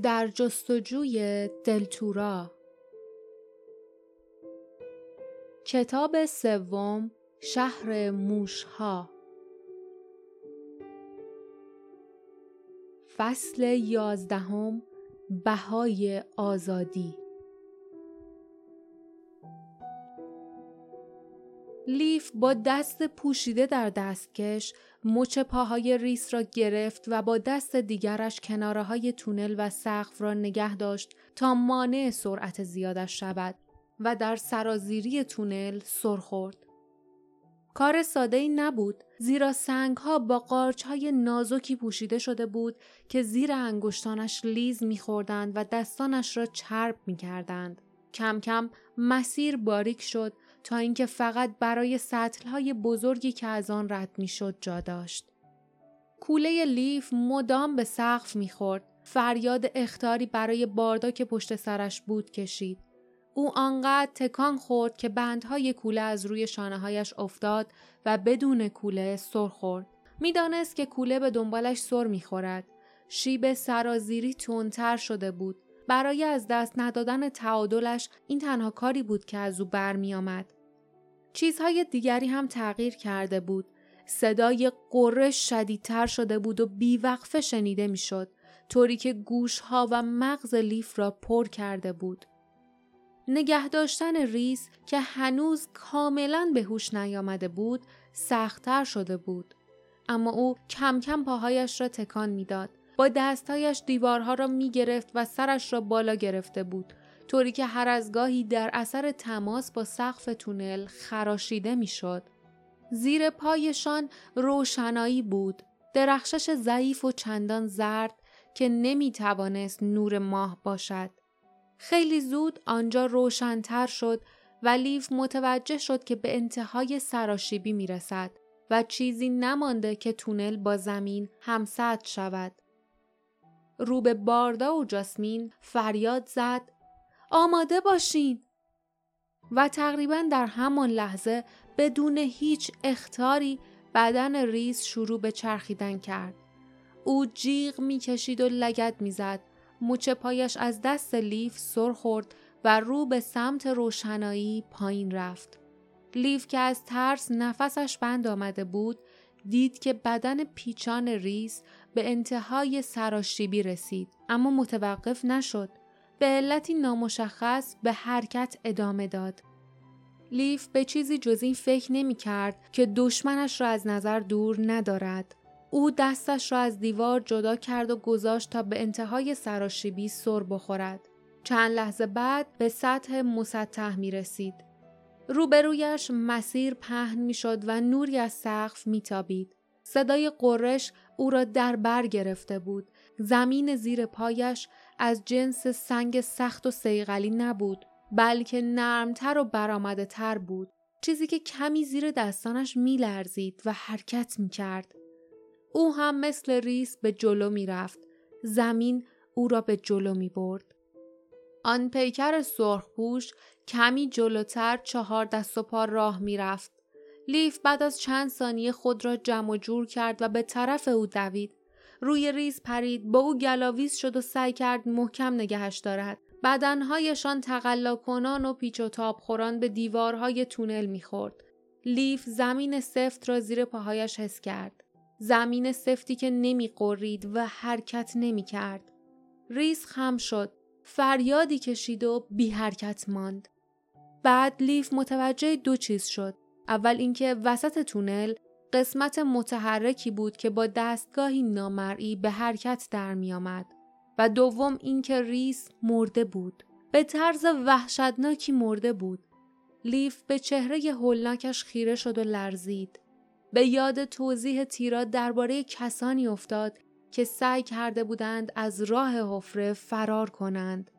در جستجوی دلتورا. کتاب سوم شهر موشها. فصل یازدهم بهای آزادی. لیف با دست پوشیده در دستکش مچ پاهای ریس را گرفت و با دست دیگرش کناره های تونل و سقف را نگه داشت تا مانع سرعت زیادش شود و در سرازیری تونل سر خورد. کار ساده ای نبود زیرا سنگ ها با قارچ های نازکی پوشیده شده بود که زیر انگشتانش لیز میخوردند و دستانش را چرب می‌کردند. کم کم مسیر باریک شد تا اینکه فقط برای های بزرگی که از آن رد می‌شد جا داشت. کوله لیف مدام به سقف می‌خورد. فریاد اختاری برای باردا که پشت سرش بود کشید. او آنقدر تکان خورد که بندهای کوله از روی شانه هایش افتاد و بدون کوله سر خورد. می‌دانست که کوله به دنبالش سر می‌خورد. شیب سرازیری تندتر شده بود. برای از دست ندادن تعادلش این تنها کاری بود که از او برمیآمد. چیزهای دیگری هم تغییر کرده بود. صدای قرش شدیدتر شده بود و بیوقفه شنیده می‌شد طوری که گوشها و مغز لیف را پر کرده بود. نگه داشتن ریس که هنوز کاملا به هوش نیامده بود سختتر شده بود. اما او کم کم پاهایش را تکان می‌داد. با دستهایش دیوارها را می گرفت و سرش را بالا گرفته بود طوری که هر از گاهی در اثر تماس با سقف تونل خراشیده می‌شد. زیر پایشان روشنایی بود. درخشش ضعیف و چندان زرد که نمی توانست نور ماه باشد. خیلی زود آنجا روشنتر شد و لیف متوجه شد که به انتهای سراشیبی می رسد و چیزی نمانده که تونل با زمین همسد شود. رو به باردا و جاسمین فریاد زد آماده باشین و تقریبا در همان لحظه بدون هیچ اختاری بدن ریز شروع به چرخیدن کرد. او جیغ می‌کشید و لگت می‌زد. مچ پایش از دست لیف سر خورد و رو به سمت روشنایی پایین رفت. لیف که از ترس نفسش بند آمده بود دید که بدن پیچان ریس به انتهای سراشیبی رسید اما متوقف نشد. به علتی نامشخص به حرکت ادامه داد. لیف به چیزی جز این فکر نمی کرد که دشمنش را از نظر دور ندارد. او دستش را از دیوار جدا کرد و گذاشت تا به انتهای سراشیبی سر بخورد. چند لحظه بعد به سطح مسطح می رسید. روبرویش مسیر پهن می شد و نوری از سقف می تابید. صدای قرش او را در بر گرفته بود. زمین زیر پایش از جنس سنگ سخت و سیغلی نبود بلکه نرمتر و برآمده تر بود چیزی که کمی زیر دستانش میلرزید و حرکت می‌کرد او هم مثل ریس به جلو می‌رفت زمین او را به جلو می برد. آن پیکر سرخپوش کمی جلوتر چهار دست و پا راه می‌رفت. لیف بعد از چند ثانیه خود را جمع و جور کرد و به طرف او دوید. روی ریس پرید با او گلاویز شد و سعی کرد محکم نگهش دارد بدنهایشان تقلا کنان و پیچ و تاب خوران به دیوارهای تونل می‌خورد لیف زمین سفت را زیر پاهایش حس کرد زمین سفتی که نمی غرید و حرکت نمی کرد. ریس خم شد. فریادی کشید و بی حرکت ماند. بعد لیف متوجه دو چیز شد. اول اینکه وسط تونل قسمت متحرکی بود که با دستگاهی نامرئی به حرکت در می آمد و دوم اینکه ریس مرده بود. به طرز وحشتناکی مرده بود. لیف به چهره هولناکش خیره شد و لرزید. به یاد توضیح تیرا درباره کسانی افتاد که سعی کرده بودند از راه حفره فرار کنند.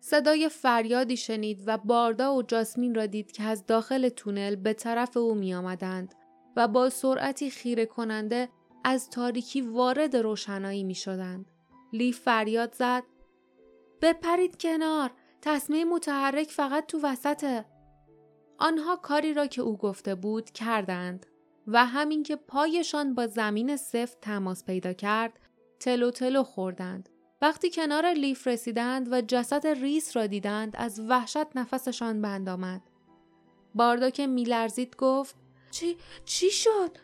صدای فریادی شنید و باردا و جاسمین را دید که از داخل تونل به طرف او می آمدند. و با سرعتی خیره کننده از تاریکی وارد روشنایی می شدند. لی فریاد زد بپرید کنار تصمیم متحرک فقط تو وسطه آنها کاری را که او گفته بود کردند و همین که پایشان با زمین سفت تماس پیدا کرد تلو تلو خوردند وقتی کنار لیف رسیدند و جسد ریس را دیدند از وحشت نفسشان بند آمد. باردا که میلرزید گفت چی چی شد؟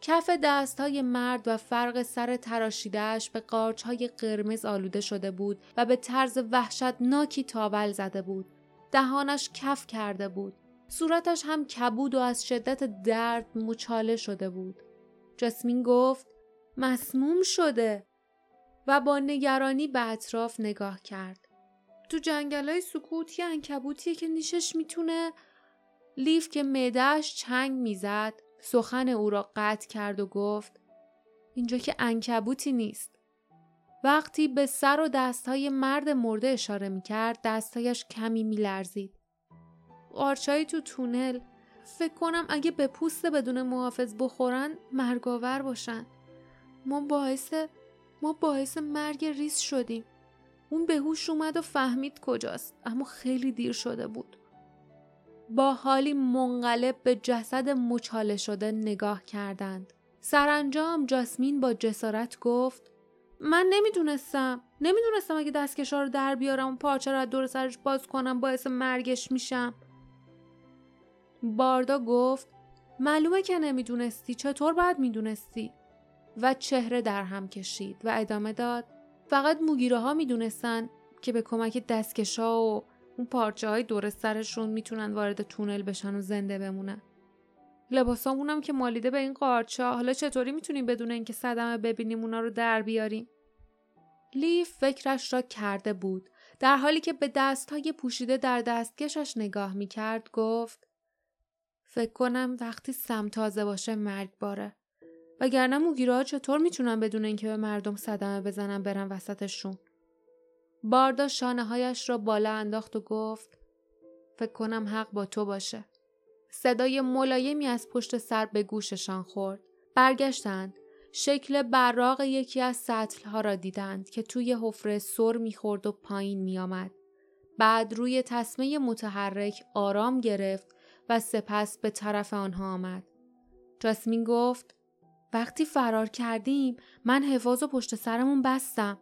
کف دست های مرد و فرق سر تراشیدهش به قارچ های قرمز آلوده شده بود و به طرز وحشتناکی تابل زده بود. دهانش کف کرده بود. صورتش هم کبود و از شدت درد مچاله شده بود. جسمین گفت مسموم شده و با نگرانی به اطراف نگاه کرد. تو جنگل های سکوت یه انکبوتیه که نیشش می‌تونه لیف که معدهش چنگ می‌زد سخن او را قطع کرد و گفت اینجا که انکبوتی نیست. وقتی به سر و دستهای مرد مرده اشاره می‌کرد دستهایش کمی میلرزید. آرچایی تو تونل فکر کنم اگه به پوست بدون محافظ بخورن مرگاور باشن. ما باعث ما باعث مرگ ریس شدیم. اون به هوش اومد و فهمید کجاست اما خیلی دیر شده بود. با حالی منقلب به جسد مچاله شده نگاه کردند. سرانجام جاسمین با جسارت گفت من نمی‌دونستم نمی‌دونستم اگه دستکشا رو در بیارم و پارچه رو دور سرش باز کنم باعث مرگش میشم باردا گفت معلومه که نمی‌دونستی چطور باید می‌دونستی و چهره در هم کشید و ادامه داد. فقط موگیره ها می‌دونستن که به کمک دستکشا و اون پارچه های دور سرشون می‌تونن وارد تونل بشن و زنده بمونن. لباسامونم که مالیده به این قارچه. حالا چطوری می‌تونیم بدون اینکه صدمه ببینیم اونا رو در بیاریم؟ لیف فکرش را کرده بود. در حالی که به دستهای پوشیده در دستکشش نگاه می‌کرد گفت فکر کنم وقتی سم تازه باشه مرگ باره. وگرنه موگیرها چطور می‌تونن بدون اینکه به مردم صدمه بزنن برن وسطشون باردا شانه هایش را بالا انداخت و گفت فکر کنم حق با تو باشه. صدای ملایمی از پشت سر به گوششان خورد. برگشتند. شکل براغ یکی از سطل ها را دیدند که توی حفره سر می‌خورد و پایین میآمد. بعد روی تصمه متحرک آرام گرفت و سپس به طرف آنها آمد. جاسمین گفت وقتی فرار کردیم من حفاظ و پشت سرمون بستم.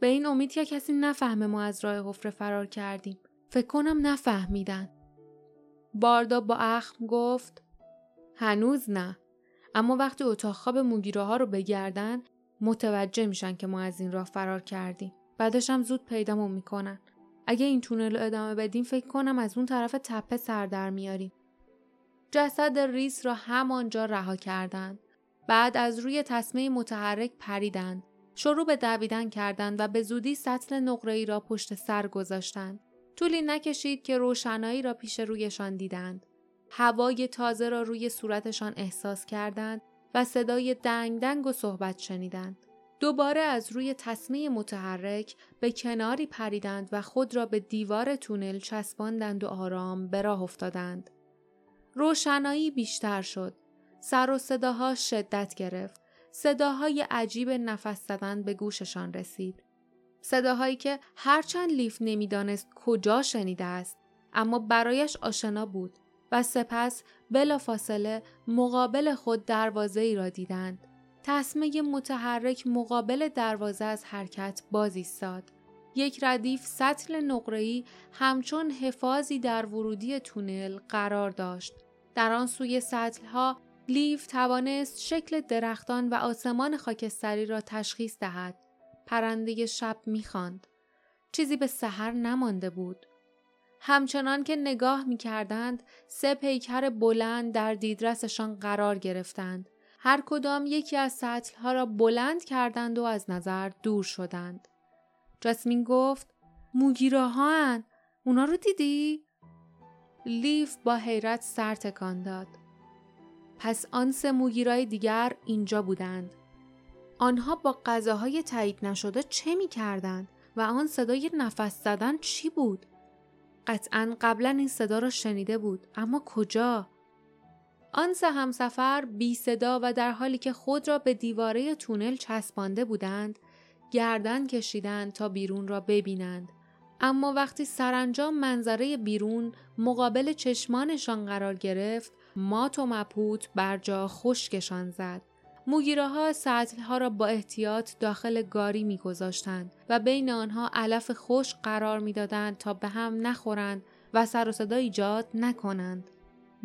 به این امید که کسی نفهمه ما از راه حفره فرار کردیم. فکر کنم نفهمیدن. باردا با اخم گفت هنوز نه. اما وقتی اتاق خواب موگیره رو بگردن متوجه میشن که ما از این راه فرار کردیم. بعدش هم زود پیدامون می‌کنن. اگه این تونل رو ادامه بدیم فکر کنم از اون طرف تپه سر در میاریم. جسد ریس را همانجا رها کردند. بعد از روی تصمه متحرک پریدند. شروع به دویدن کردند و به زودی سطل نقره ای را پشت سر گذاشتند. طولی نکشید که روشنایی را پیش رویشان دیدند. هوای تازه را روی صورتشان احساس کردند و صدای دنگ دنگ و صحبت شنیدند. دوباره از روی تصمه متحرک به کناری پریدند و خود را به دیوار تونل چسباندند و آرام به راه افتادند. روشنایی بیشتر شد. سر و صداها شدت گرفت. صداهای عجیب نفس زدن به گوششان رسید. صداهایی که هرچند لیف نمی‌دانست کجا شنیده است اما برایش آشنا بود و سپس بلافاصله مقابل خود دروازه ای را دیدند. تصمه متحرک مقابل دروازه از حرکت باز ایستاد. یک ردیف سطل نقره‌ای همچون حفاظی در ورودی تونل قرار داشت. در آن سوی سطلها لیف توانست شکل درختان و آسمان خاکستری را تشخیص دهد. پرنده شب می‌خواند. چیزی به سحر نمانده بود. همچنان که نگاه می کردند، سه پیکر بلند در دیدرسشان قرار گرفتند. هر کدام یکی از سطلها را بلند کردند و از نظر دور شدند. جاسمین گفت موگیره ها اونا رو دیدی؟ لیف با حیرت سر تکان داد. پس آن سه موگیرای دیگر اینجا بودند. آنها با غذاهای تایید نشده چه می کردند و آن صدای نفس زدن چی بود؟ قطعا قبلا این صدا را شنیده بود اما کجا؟ آن سه همسفر بی صدا و در حالی که خود را به دیواره تونل چسبانده بودند گردن کشیدند تا بیرون را ببینند اما وقتی سرانجام منظره بیرون مقابل چشمانشان قرار گرفت مات و مپوت بر جا خشکشان زد موگیره ها سطل ها را با احتیاط داخل گاری میگذاشتند و بین آنها علف خوش قرار می‌دادند تا به هم نخورند و سر و صدا ایجاد نکنند.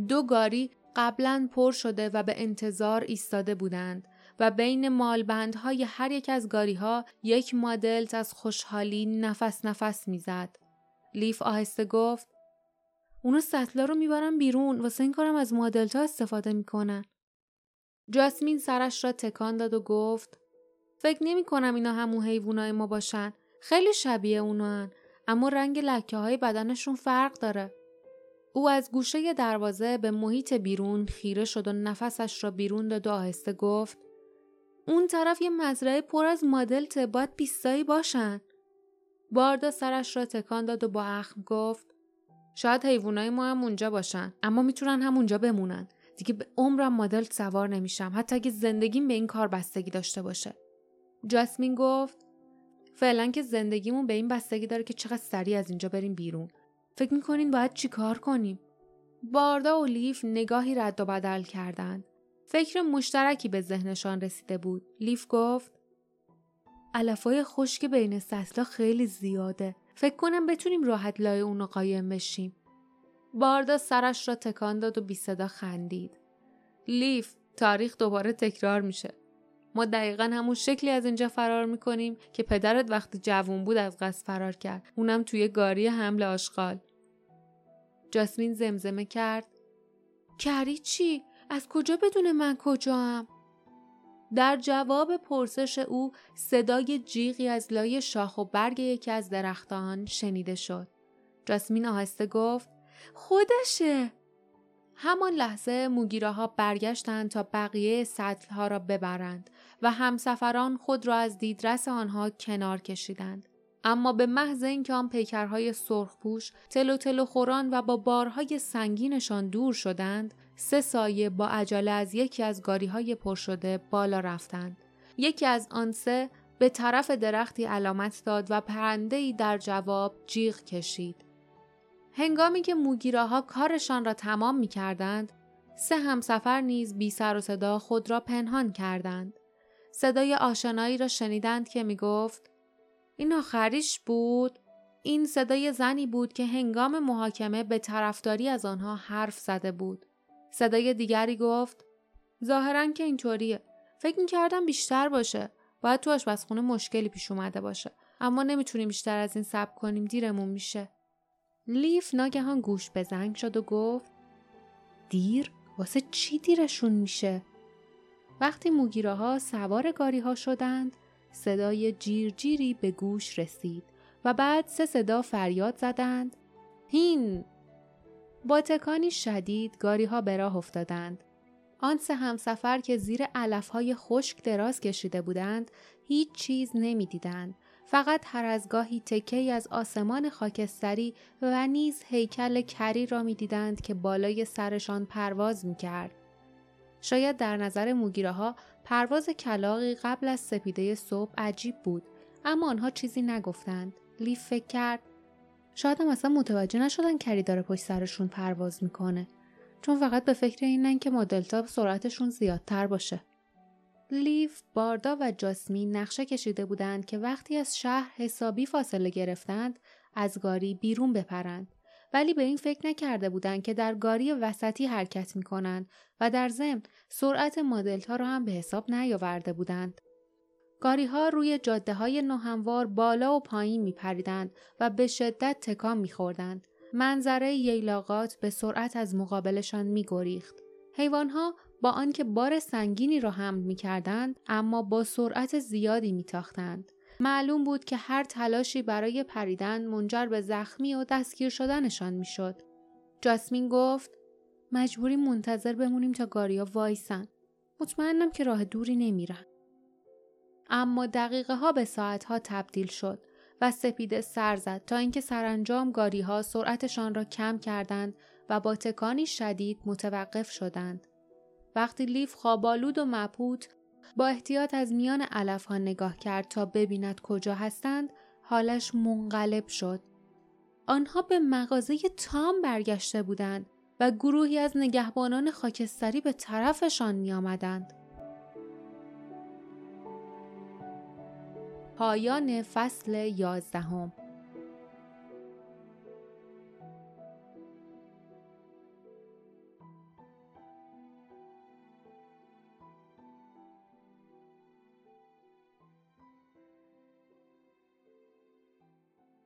دو گاری قبلا پر شده و به انتظار ایستاده بودند و بین مالبندهای هر یک از گاری ها یک مادلت از خوشحالی نفس نفس می‌زد. لیف آهسته گفت اونا سطلا رو می‌برن بیرون واسه این کارم از مادلتا استفاده می‌کنن. جاسمین سرش را تکان داد و گفت فکر نمی کنم اینا همون حیوانای ما باشن. خیلی شبیه اونا اما رنگ لکه های بدنشون فرق داره. او از گوشه دروازه به محیط بیرون خیره شد و نفسش را بیرون داد و آهسته گفت اون طرف یه مزرعه پر از مدلت باید بیستایی باشن. باردا سرش را تکان داد و با اخم گفت شاید حیوانای ما هم اونجا باشن اما می‌تونن هم اونجا بمونن. دیگه به عمرم مدل سوار نمیشم حتی اگه زندگیم به این کار بستگی داشته باشه. جاسمین گفت فعلا که زندگیمون به این بستگی داره که چقدر سریع از اینجا بریم بیرون. فکر می‌کنین باید چی کار کنیم؟ باردا و لیف نگاهی رد و بدل کردند. فکر مشترکی به ذهنشان رسیده بود. لیف گفت علفای خشک بین سطلا خیلی زیاده. فکر کنم بتونیم راحت لای اونو قایم بشیم. باردا سرش را تکان داد و بی صدا خندید. لیف تاریخ دوباره تکرار میشه. ما دقیقا همون شکلی از اینجا فرار می‌کنیم که پدرت وقتی جوون بود از قصد فرار کرد. اونم توی گاری حمل آشغال. جاسمین زمزمه کرد. کری چی؟ از کجا بدون من کجا در جواب پرسش او صدای جیغی از لای شاخ و برگ یکی از درختان شنیده شد. جاسمین آهسته گفت خودشه. همان لحظه موگیره ها برگشتند تا بقیه سطل ها را ببرند و همسفران خود را از دیدرس آنها کنار کشیدند. اما به محض اینکه آن پیکرهای سرخپوش تلو تلو خوران و با بارهای سنگینشان دور شدند سه سایه با عجله از یکی از گاری های پر شده بالا رفتند. یکی از آن سه به طرف درختی علامت داد و پرنده ای در جواب جیغ کشید. هنگامی که موگیراها کارشان را تمام می کردند، سه همسفر نیز بی سر و صدا خود را پنهان کردند. صدای آشنایی را شنیدند که می گفت این آخریش بود؟ این صدای زنی بود که هنگام محاکمه به طرفداری از آنها حرف زده بود. صدای دیگری گفت ظاهرا که اینطوریه. فکر می کردم بیشتر باشه. باید تو آشپزخونه مشکلی پیش اومده باشه. اما نمی‌تونیم بیشتر از این صبر کنیم دیرمون میشه. لیف ناگهان گوش به زنگ شد و گفت دیر؟ واسه چی دیرشون میشه؟ وقتی موگیره ها سوار گاری ها شدند صدای جیرجیری به گوش رسید و بعد سه صدا فریاد زدند. هین! با تکانی شدید گاری ها به راه افتادند. آن سه همسفر که زیر علف های خشک دراز کشیده بودند هیچ چیز نمی‌دیدند. فقط هر از گاهی تکه از آسمان خاکستری و نیز هیکل کری را می‌دیدند که بالای سرشان پرواز می‌کرد. شاید در نظر موگیره ها پرواز کلاقی قبل از سپیده صبح عجیب بود اما آنها چیزی نگفتند. لیف فکر کرد شاید هم اصلا متوجه نشدن کری داره پشت سرشون پرواز می‌کنه چون فقط به فکر اینن که مدلتا سرعتشون زیادتر باشه. لیف، باردا و جاسمین نقشه کشیده بودند که وقتی از شهر حسابی فاصله گرفتند از گاری بیرون بپرند ولی به این فکر نکرده بودند که در گاری وسطی حرکت می کنند و در ضمن سرعت مدلتا را هم به حساب نیاورده بودند. گاری ها روی جاده های نوهموار بالا و پایین می پریدند و به شدت تکان می خوردند. منظره ییلاقات به سرعت از مقابلشان می گریخت. حیوانها با آنکه بار سنگینی را حمل می کردند اما با سرعت زیادی می تاختند. معلوم بود که هر تلاشی برای پریدن منجر به زخمی و دستگیر شدنشان می شد. جاسمین گفت مجبوری منتظر بمونیم تا گاریا وایسن. مطمئنم که راه دوری نمیرن. اما دقیقه ها به ساعت ها تبدیل شد و سپیده سر زد تا اینکه سرانجام گاری ها سرعتشان را کم کردند و با تکانی شدید متوقف شدند. وقتی لیف خوابالود و مپوت با احتیاط از میان علف ها نگاه کرد تا ببیند کجا هستند حالش منقلب شد. آنها به مغازه تام برگشته بودند و گروهی از نگهبانان خاکستری به طرفشان می آمدند. پایان فصل یازدهم